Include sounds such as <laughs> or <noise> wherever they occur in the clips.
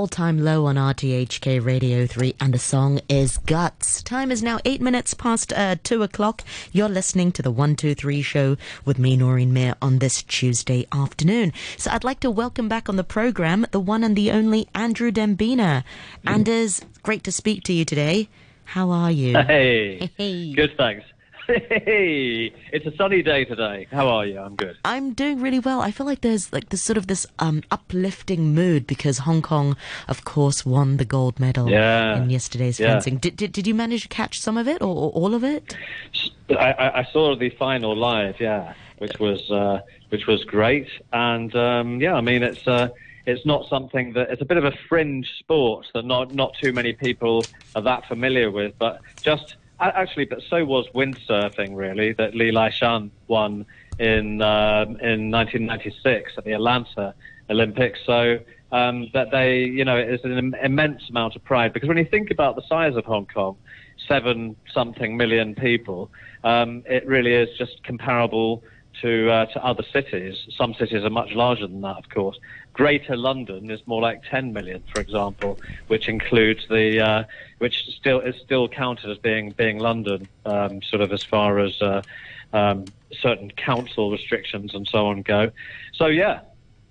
All Time Low on RTHK Radio 3, and the song is Guts. Time is now eight minutes past uh, two o'clock. You're listening to the 123 show with me, Noreen Mir, on this Tuesday afternoon. So I'd like to welcome back on the program the one and the only Andrew Dembina. Andrew, great to speak to you today. How are you? Hey. <laughs> Hey. Good, thanks. Hey, it's a sunny day today. How are you? I'm good. I'm doing really well. I feel like there's like this sort of this um, uplifting mood because Hong Kong, of course, won the gold medal Yeah. in yesterday's Yeah. fencing. Did, did did you manage to catch some of it or, or all of it? I, I, saw the final live, yeah, which was uh, which was great, and um, yeah, I mean it's uh, it's not something that it's a bit of a fringe sport that not not too many people are that familiar with, but just actually, but so was windsurfing really that Li Laishan won in um, in 1996 at the Atlanta Olympics. So um, that they, you know, it's an immense amount of pride because when you think about the size of Hong Kong, seven something million people, um, it really is just comparable to uh, to other cities. Some cities are much larger than that, of course. Greater London is more like 10 million, for example, which includes the uh, which still is still counted as being being London, um, sort of as far as uh, um, certain council restrictions and so on go. So yeah,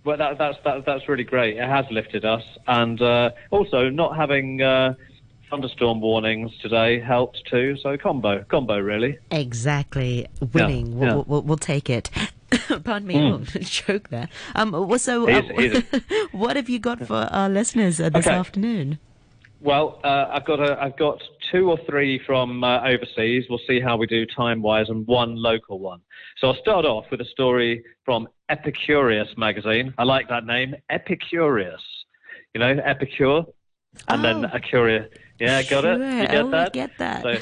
well, that, that's that, that's really great. It has lifted us, and uh, also not having uh, thunderstorm warnings today helped too. So combo, combo really. Exactly, winning. yeah. We'll, we'll, we'll take it. <coughs> Pardon me, oh, <laughs> joke there. Um, so uh, <laughs> what have you got for our listeners uh, this Okay. afternoon? Well, uh, I've got a, I've got two or three from uh, overseas. We'll see how we do time wise, and one local one. So I'll start off with a story from Epicurious magazine. I like that name, Epicurious. You know, Epicure, and then Oh. a curious. Yeah, <laughs> got it. Sure, You get oh, I that? get that. So,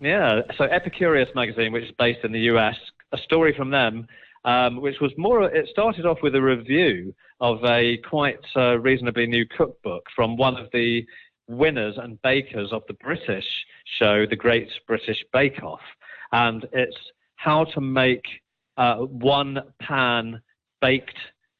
yeah. So Epicurious magazine, which is based in the US, a story from them, um, which was more. It started off with a review of a quite uh, reasonably new cookbook from one of the winners and bakers of the British show, The Great British Bake Off, and it's how to make uh, one pan baked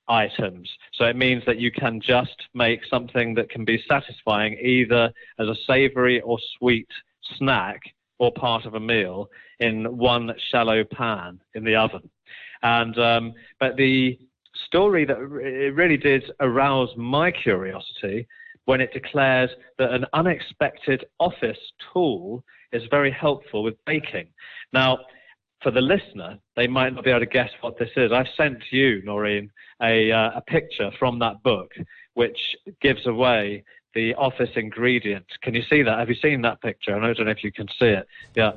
items. So it means that you can just make something that can be satisfying either as a savory or sweet snack or part of a meal in one shallow pan in the oven. And um, but the story that it really did arouse my curiosity when it declares that an unexpected office tool is very helpful with baking. Now, for the listener, they might not be able to guess what this is. I've sent you, Noreen, a, uh, a picture from that book which gives away the office ingredients. Can you see that? Have you seen that picture? I don't know if you can see it. Yeah.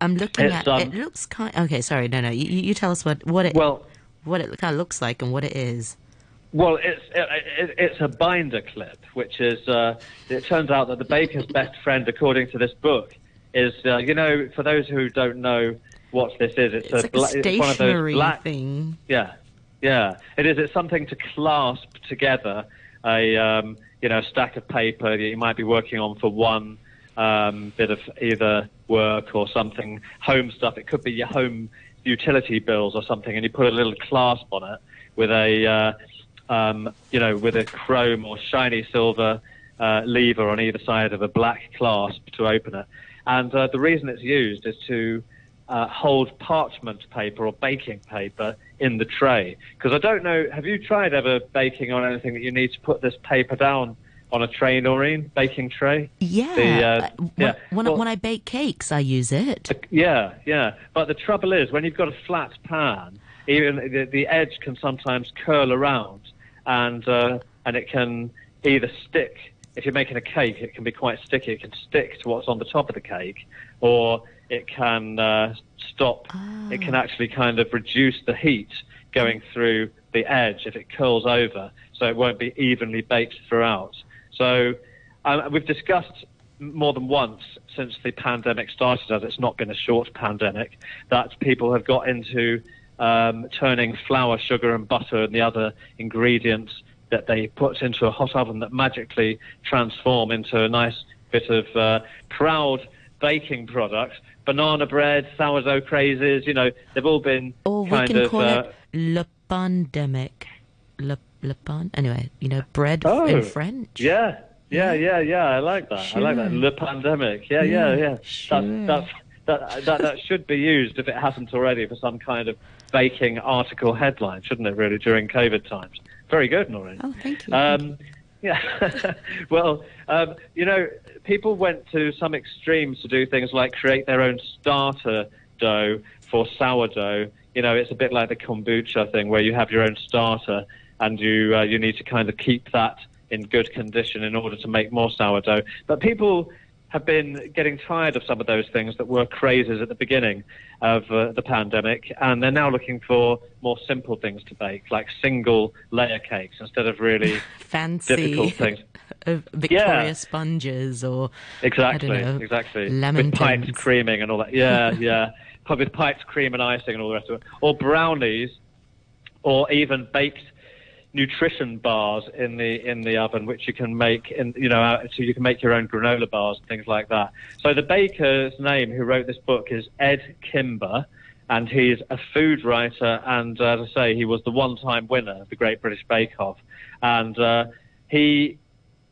I'm looking It's, at um, it. Looks kind. Okay, sorry. No, no. You, you tell us what what it Well, what it kind of looks like and what it is. Well, it's it, it, it's a binder clip, which is uh, it turns out that the baker's best friend, according to this book, is uh, you know for those who don't know what this is, it's, It's a, like bla- a it's one of those black thing. yeah, yeah. It is. It's something to clasp together a um, you know stack of paper that you might be working on for one um, bit of either work or something home stuff. It could be your home utility bills or something, and you put a little clasp on it with a uh, um, you know with a chrome or shiny silver uh, lever on either side of a black clasp to open it. And uh, the reason it's used is to uh, hold parchment paper or baking paper in the tray. Because I don't know, have you tried ever baking on anything that you need to put this paper down on a tray, Noreen? Baking tray? Yeah. The, uh, uh, when, yeah. When, Well- when I bake cakes, I use it. Yeah, yeah. But the trouble is, when you've got a flat pan, even the, the edge can sometimes curl around, and uh, and it can either stick. If you're making a cake, it can be quite sticky. It can stick to what's on the top of the cake, or it can uh, stop. It can actually kind of reduce the heat going through the edge if it curls over, so it won't be evenly baked throughout. So um, we've discussed more than once since the pandemic started, as it's not been a short pandemic, that people have got into um, turning flour, sugar, and butter and the other ingredients that they put into a hot oven that magically transform into a nice bit of uh, proud baking products, Banana bread, sourdough crazes, you know, they've all been Or we kind can of. call uh, it le pandemic. Le, Le pain. Anyway, you know, bread Oh, in French. Yeah, yeah, yeah, yeah. I like that. I like that. Sure. Le pandemic. Yeah, yeah, Yeah, yeah. sure. That's, that's, that, that, that should be used if it hasn't already for some kind of baking article headline, shouldn't it? Really during COVID times. Very good, Noreen. Oh, thank you. Um, yeah. <laughs> well, um, you know, people went to some extremes to do things like create their own starter dough for sourdough. You know, it's a bit like the kombucha thing where you have your own starter and you uh, you need to kind of keep that in good condition in order to make more sourdough. But people have been getting tired of some of those things that were crazes at the beginning of uh, the pandemic, and they're now looking for more simple things to bake, like single layer cakes instead of really <laughs> Fancy difficult things. <laughs> Victoria Yeah. sponges or Exactly, know, exactly. lemon with piped tones. creaming and all that. Yeah, <laughs> yeah. With piped cream and icing and all the rest of it. Or brownies, or even baked nutrition bars in the in the oven, which you can make in you know uh, so you can make your own granola bars and things like that. So the baker's name who wrote this book is Ed Kimber. And he's a food writer, and uh, as I say, he was the one-time winner of the Great British Bake Off. And uh, he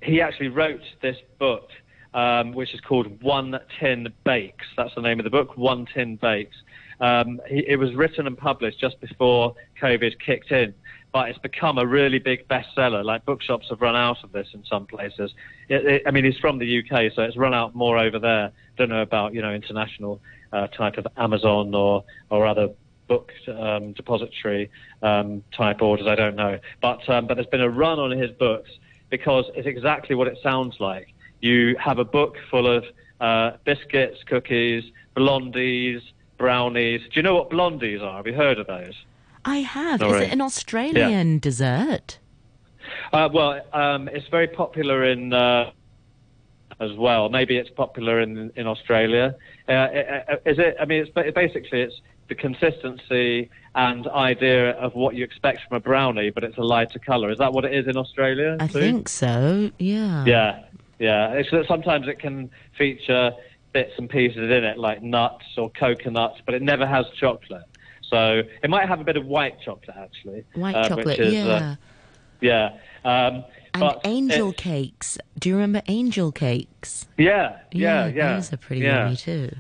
he actually wrote this book, um, which is called One Tin Bakes. That's the name of the book, One Tin Bakes. Um, he, it was written and published just before COVID kicked in, but it's become a really big bestseller. Like bookshops have run out of this in some places. It, it, I mean, he's from the UK, so it's run out more over there. Don't know about you know international uh, type of Amazon or or other book um, depository um, type orders. I don't know, but um, but there's been a run on his books because it's exactly what it sounds like. You have a book full of uh, biscuits, cookies, blondies, brownies. Do you know what blondies are? Have you heard of those? I have. Is it an Australian dessert? Uh, well, um, it's very popular in uh, as well. Maybe it's popular in in Australia. Uh, uh, is it? I mean, it's basically it's the consistency and idea of what you expect from a brownie, but it's a lighter colour. Is that what it is in Australia? I too? think so. Yeah. Yeah, yeah. It's sometimes it can feature bits and pieces in it, like nuts or coconuts, but it never has chocolate. So it might have a bit of white chocolate actually. White uh, chocolate. Is, yeah. Uh, yeah. Um, and angel cakes. Do you remember angel cakes? Yeah, yeah, yeah. Those are pretty yeah. yummy too.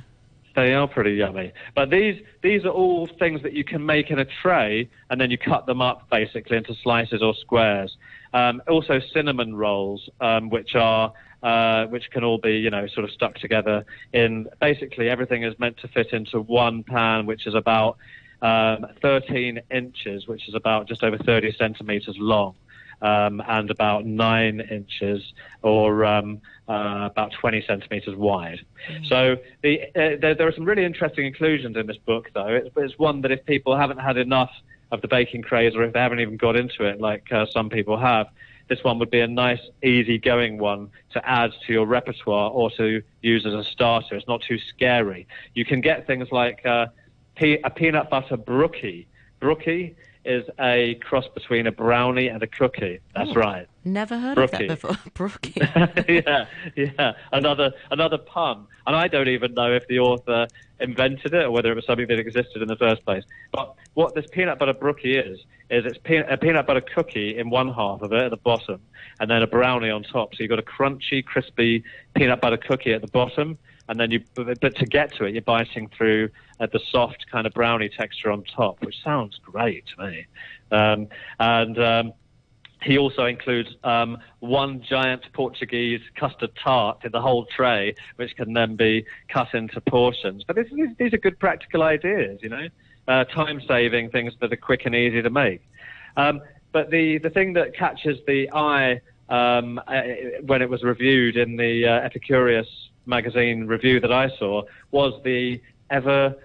They are pretty yummy. But these these are all things that you can make in a tray, and then you cut them up basically into slices or squares. Um, also, cinnamon rolls, um, which are uh, which can all be you know sort of stuck together in basically everything is meant to fit into one pan, which is about um, 13 inches, which is about just over 30 centimeters long. Um, and about nine inches or um, uh, about 20 centimeters wide. So the, uh, there, there are some really interesting inclusions in this book, though. It's, it's one that if people haven't had enough of the baking craze or if they haven't even got into it, like uh, some people have, this one would be a nice, easy-going one to add to your repertoire or to use as a starter. It's not too scary. You can get things like uh, a peanut butter brookie. Brookie is a cross between a brownie and a cookie. That's Oh. right. Never heard Brookie. of that before. <laughs> Brookie. <laughs> yeah, yeah. Another another pun, and I don't even know if the author invented it or whether it was something that existed in the first place. But what this peanut butter brookie is is it's pe- a peanut butter cookie in one half of it at the bottom, and then a brownie on top. So you've got a crunchy, crispy peanut butter cookie at the bottom, and then you but to get to it, you're biting through uh, the soft kind of brownie texture on top, which sounds great to me. Um, and um, he also includes um, one giant Portuguese custard tart in the whole tray, which can then be cut into portions. But this, these, these are good practical ideas, you know, uh, time-saving things that are quick and easy to make. Um, but the, the thing that catches the eye um, uh, when it was reviewed in the uh, Epicurious magazine review that I saw was the ever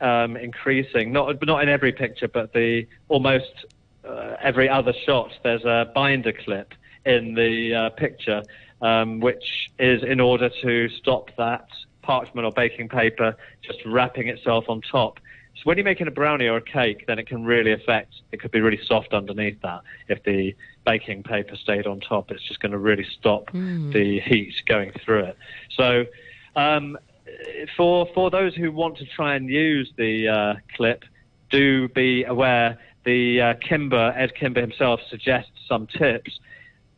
um, increasing, not not in every picture, but the almost uh, every other shot, there's a binder clip in the uh, picture, um, which is in order to stop that parchment or baking paper just wrapping itself on top. So when you're making a brownie or a cake, then it can really affect. It could be really soft underneath that. If the baking paper stayed on top, it's just going to really stop the heat going through it. So. Um, for for those who want to try and use the uh, clip, do be aware the uh, Kimber, Ed Kimber himself, suggests some tips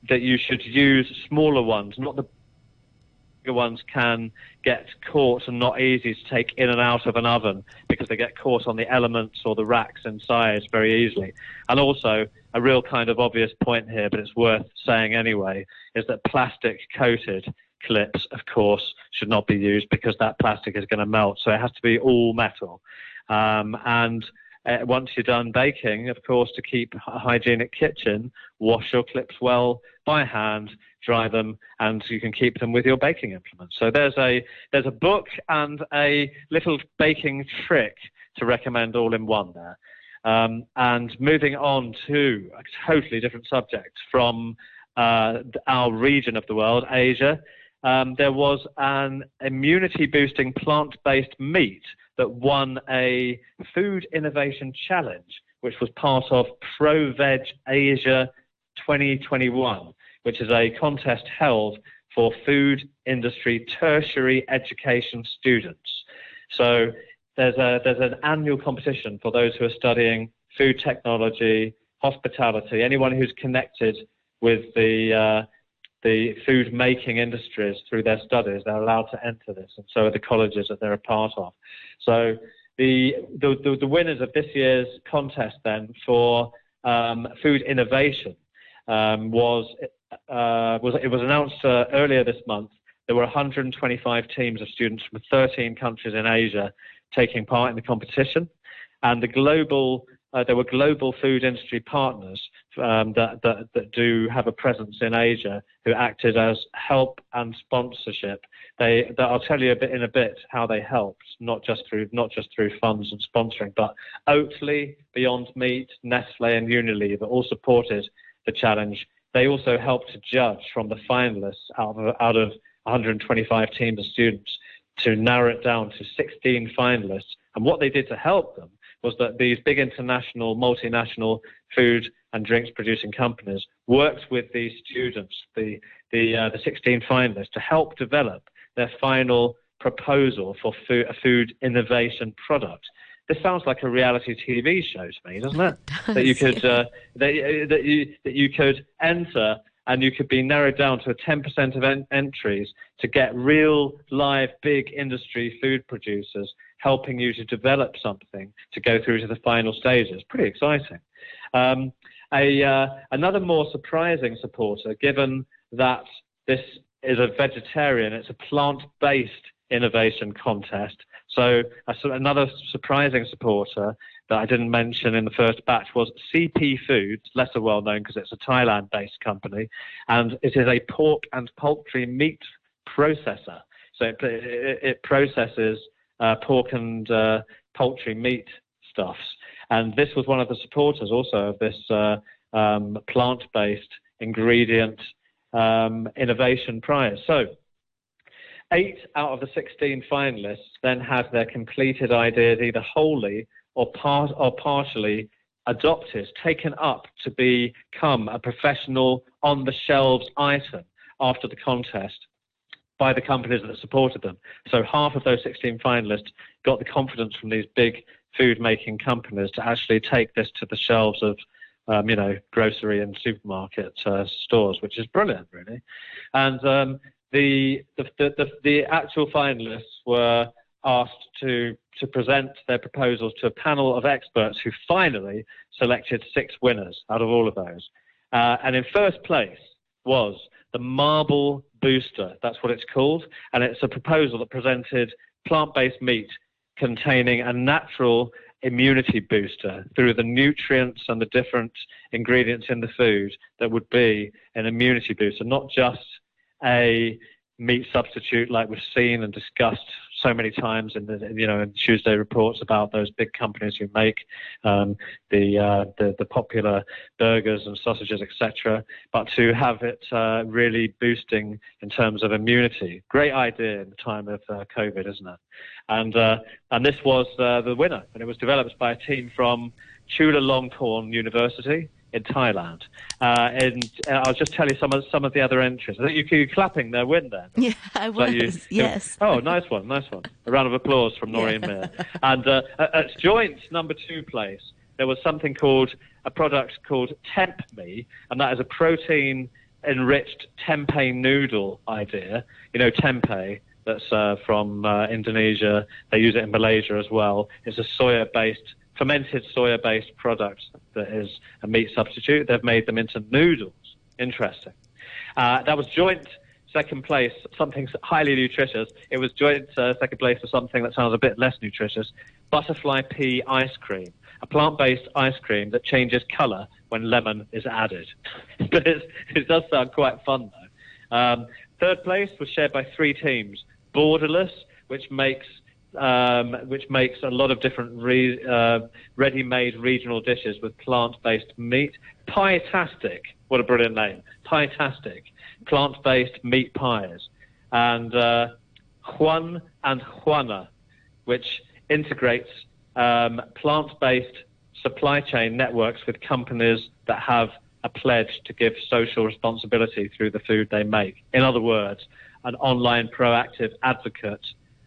that you should use smaller ones, not the ones can get caught and not easy to take in and out of an oven because they get caught on the elements or the racks inside very easily. And also, a real kind of obvious point here, but it's worth saying anyway, is that plastic coated clips, of course, should not be used because that plastic is going to melt. So it has to be all metal. Um, and uh, once you're done baking, of course, to keep a hygienic kitchen, wash your clips well by hand, dry them, and you can keep them with your baking implements. So there's a there's a book and a little baking trick to recommend all in one there. Um, and moving on to a totally different subject from uh, our region of the world, Asia, um, there was an immunity boosting plant based meat that won a food innovation challenge, which was part of ProVeg Asia 2021, which is a contest held for food industry tertiary education students. So there's, a, there's an annual competition for those who are studying food technology, hospitality, anyone who's connected with the, uh, the food making industries through their studies, they're allowed to enter this, and so are the colleges that they're a part of. So the, the, the, the winners of this year's contest then for um, food innovation um, was, was, it was announced uh, earlier this month. There were 125 teams of students from 13 countries in Asia taking part in the competition, and the global uh, there were global food industry partners um, that, that, that, do have a presence in Asia who acted as help and sponsorship. They, that I'll tell you a bit in a bit how they helped, not just through not just through funds and sponsoring, but Oatly, Beyond Meat, Nestle, and Unilever all supported the challenge. They also helped to judge from the finalists out of, out of 125 teams of students to narrow it down to 16 finalists. And what they did to help them was that these big international, multinational food and drinks producing companies worked with these students, the, the, uh, the 16 finalists, to help develop their final proposal for food, a food innovation product. This sounds like a reality TV show to me, doesn't it? <laughs> it does, that you could yeah. uh, that, that, you, that you could enter and you could be narrowed down to 10% of en- entries to get real live big industry food producers helping you to develop something to go through to the final stages. Pretty exciting. Um, a, uh, another more surprising supporter, given that this is a vegetarian, it's a plant-based innovation contest. So another surprising supporter that I didn't mention in the first batch was CP Foods, lesser well known because it's a Thailand-based company, and it is a pork and poultry meat processor. So it, it, it processes uh, pork and uh, poultry meat stuffs. And this was one of the supporters also of this uh, um, plant-based ingredient um, innovation prize. So eight out of the 16 finalists then had their completed ideas either wholly or part or partially adopted, taken up to become a professional on the shelves item after the contest by the companies that supported them. So half of those 16 finalists got the confidence from these big food making companies to actually take this to the shelves of um, you know, grocery and supermarket uh, stores, which is brilliant, really. And um, the, the, the, the, actual finalists were asked to, to present their proposals to a panel of experts who finally selected six winners out of all of those. Uh, and in first place was the Marble Booster. That's what it's called. And it's a proposal that presented plant based meat containing a natural immunity booster through the nutrients and the different ingredients in the food that would be an immunity booster, not just a meat substitute like we've seen and discussed so many times in the you know in Tuesday reports about those big companies who make um, the, uh, the, the popular burgers and sausages etc. But to have it uh, really boosting in terms of immunity, great idea in the time of uh, COVID, isn't it? And uh, and this was uh, the winner, and it was developed by a team from Chulalongkorn University in Thailand. Uh, and uh, I'll just tell you some of some of the other entries. I think you, you're clapping their win then. <laughs> Yeah, I was. You, yes. <laughs> oh, nice one, nice one. A round of applause from Noreen yeah. Mir. And uh, at joint number two place, there was something called a product called Temp Me, and that is a protein enriched tempeh noodle idea. You know, tempeh that's uh, from uh, Indonesia. They use it in Malaysia as well. It's a soya based, fermented soya based product that is a meat substitute. They've made them into noodles. Interesting. Uh, that was joint second place, something highly nutritious. It was joint uh, second place for something that sounds a bit less nutritious butterfly pea ice cream, a plant based ice cream that changes colour when lemon is added. <laughs> but it does sound quite fun, though. Um, third place was shared by three teams Borderless, which makes um, which makes a lot of different re- uh, ready-made regional dishes with plant-based meat. Pietastic, what a brilliant name! Pietastic, plant-based meat pies, and uh, Juan and Juana, which integrates um, plant-based supply chain networks with companies that have a pledge to give social responsibility through the food they make. In other words, an online proactive advocate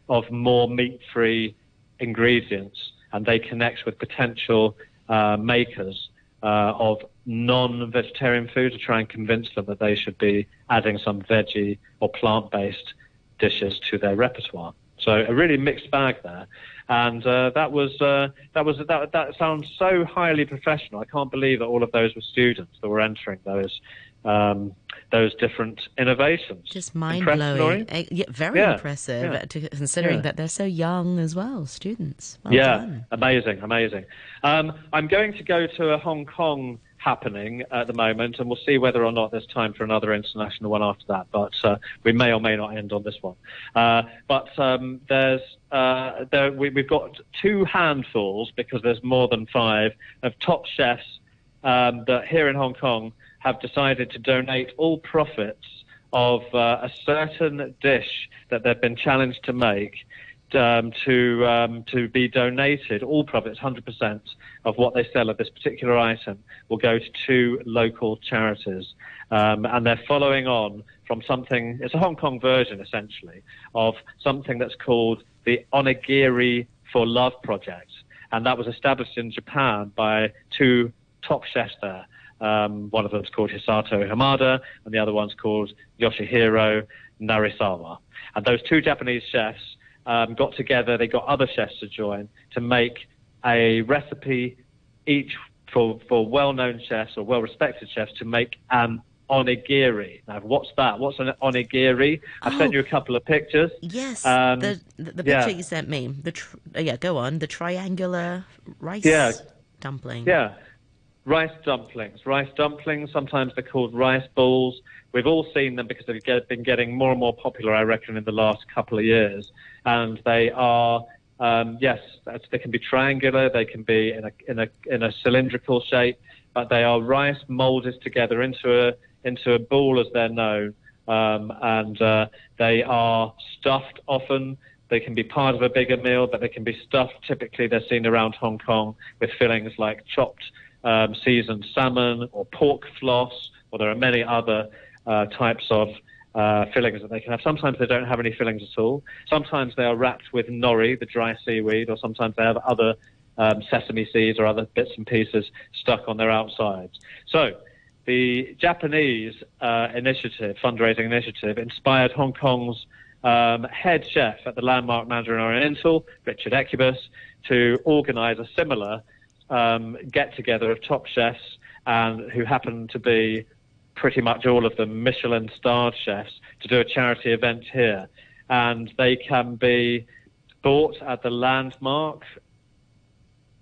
of more meat-free ingredients, and they connect with potential uh, makers uh, of non-vegetarian food to try and convince them that they should be adding some veggie or plant-based dishes to their repertoire. So a really mixed bag there, and uh, that was uh, that was that that sounds so highly professional. I can't believe that all of those were students that were entering those um, those different innovations. Just mind blowing. Uh, yeah, very yeah, impressive, yeah. To, considering that they're so young as well, students. Well yeah, done. amazing, amazing. Um, I'm going to go to a Hong Kong happening at the moment, and we'll see whether or not there's time for another international one after that. But uh, we may or may not end on this one. Uh, but um, there's uh, there, we, have got two handfuls because there's more than five of top chefs um, that here in Hong Kong have decided to donate all profits of uh, a certain dish that they've been challenged to make um, to um, to be donated. All profits, 100% of what they sell of this particular item, will go to two local charities, um, and they're following on from something. It's a Hong Kong version, essentially, of something that's called the Onigiri for Love project, and that was established in Japan by two top chefs there. Um, one of them is called Hisato Hamada, and the other one's called Yoshihiro Narisawa. And those two Japanese chefs um, got together, they got other chefs to join to make a recipe each for, for well-known chefs or well-respected chefs to make an onigiri. Now, what's that? What's an onigiri? I've oh, sent you a couple of pictures. Yes, um, the, the, the picture yeah. you sent me. The tr- yeah, go on. The triangular rice yeah. dumpling. Yeah, rice dumplings. Rice dumplings. Sometimes they're called rice balls. We've all seen them because they've get, been getting more and more popular, I reckon, in the last couple of years. And they are, um, yes, they can be triangular, they can be in a, in, a, in a cylindrical shape, but they are rice molded together into a, into a ball as they're known. Um, and uh, they are stuffed often. They can be part of a bigger meal, but they can be stuffed. Typically, they're seen around Hong Kong with fillings like chopped um, seasoned salmon or pork floss, or there are many other uh, types of uh, fillings that they can have. Sometimes they don't have any fillings at all. Sometimes they are wrapped with nori, the dry seaweed, or sometimes they have other um, sesame seeds or other bits and pieces stuck on their outsides. So the Japanese uh, initiative, fundraising initiative, inspired Hong Kong's um, head chef at the landmark Mandarin Oriental, Richard Ekkebus, to organize a similar um, get together of top chefs and who happen to be pretty much all of them Michelin starred chefs to do a charity event here. And they can be bought at the landmark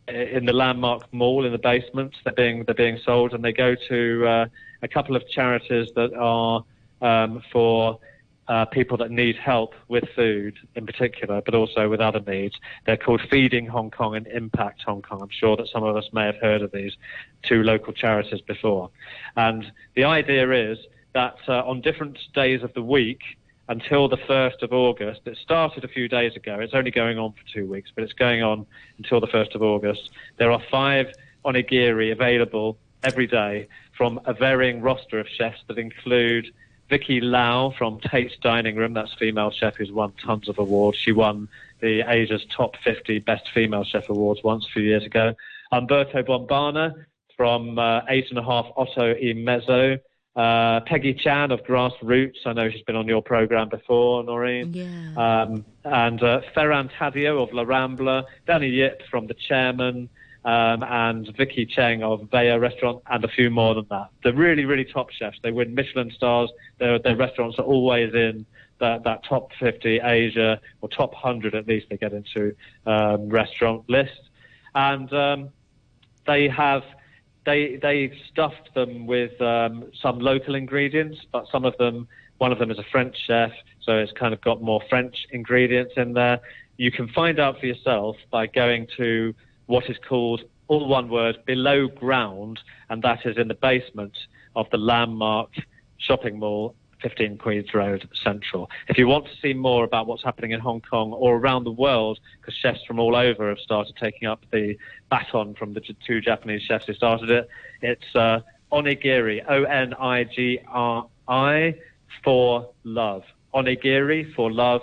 in the landmark mall in the basement. They're being they're being sold, and they go to uh, a couple of charities that are um, for uh, people that need help with food in particular, but also with other needs. They're called Feeding Hong Kong and Impact Hong Kong. I'm sure that some of us may have heard of these two local charities before. And the idea is that uh, on different days of the week, until the 1st of August. It started a few days ago. It's only going on for two weeks, but it's going on until the 1st of August. There are five onigiri available every day from a varying roster of chefs that include Vicky Lau from Tate's Dining Room, that's female chef who's won tons of awards. She won the Asia's top 50 best female chef awards once a few years ago. Umberto Bombana from uh, Eight and a Half Otto e Mezzo. Uh, Peggy Chan of Grassroots. I know she's been on your program before, Noreen. Yeah. Um, and uh, Ferran Tadeo of La Rambla. Danny Yip from The Chairman. Um, and Vicky Cheng of Vea Restaurant, and a few more than that. They're really, really top chefs. They win Michelin stars. Their, their restaurants are always in that, that top 50 Asia, or top 100 at least, they get into um, restaurant list. And um, they have they they stuffed them with um, some local ingredients, but some of them, one of them is a French chef, so it's kind of got more French ingredients in there. You can find out for yourself by going to what is called all one word below ground, and that is in the basement of the landmark shopping mall 15 Queens Road Central. If you want to see more about what's happening in Hong Kong or around the world, because chefs from all over have started taking up the baton from the two Japanese chefs who started it, it's uh, onigiri, O-N-I-G-R-I, for love. Onigiri, for love.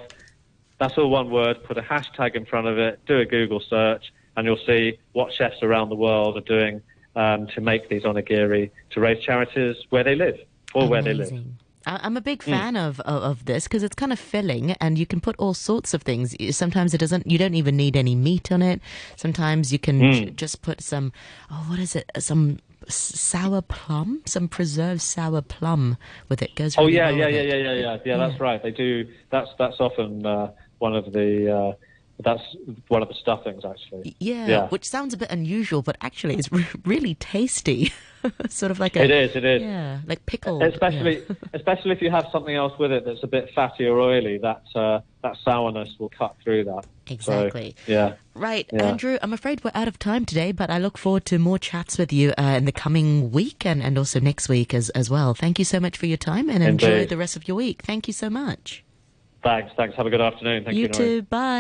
That's all one word. Put a hashtag in front of it, do a Google search, and you'll see what chefs around the world are doing um, to make these onigiri to raise charities where they live or Amazing. where they live. I'm a big fan mm. of, of, of this because it's kind of filling, and you can put all sorts of things. Sometimes it doesn't. You don't even need any meat on it. Sometimes you can mm. j- just put some. Oh, what is it? Some sour plum, some preserved sour plum with it. Goes. Oh, really oh yeah, well yeah, yeah, yeah, yeah, yeah, yeah. That's right. They do. That's that's often uh, one of the. Uh, that's one of the stuffings, actually. Yeah, yeah, which sounds a bit unusual, but actually it's re- really tasty. <laughs> sort of like a. It is. It is. Yeah, like pickled. Especially, yeah. <laughs> especially if you have something else with it that's a bit fatty or oily. That uh, that sourness will cut through that. Exactly. So, yeah. Right, yeah. Andrew. I'm afraid we're out of time today, but I look forward to more chats with you uh, in the coming week and, and also next week as as well. Thank you so much for your time and Indeed. enjoy the rest of your week. Thank you so much. Thanks. Thanks. Have a good afternoon. Thank you. You too. Bye.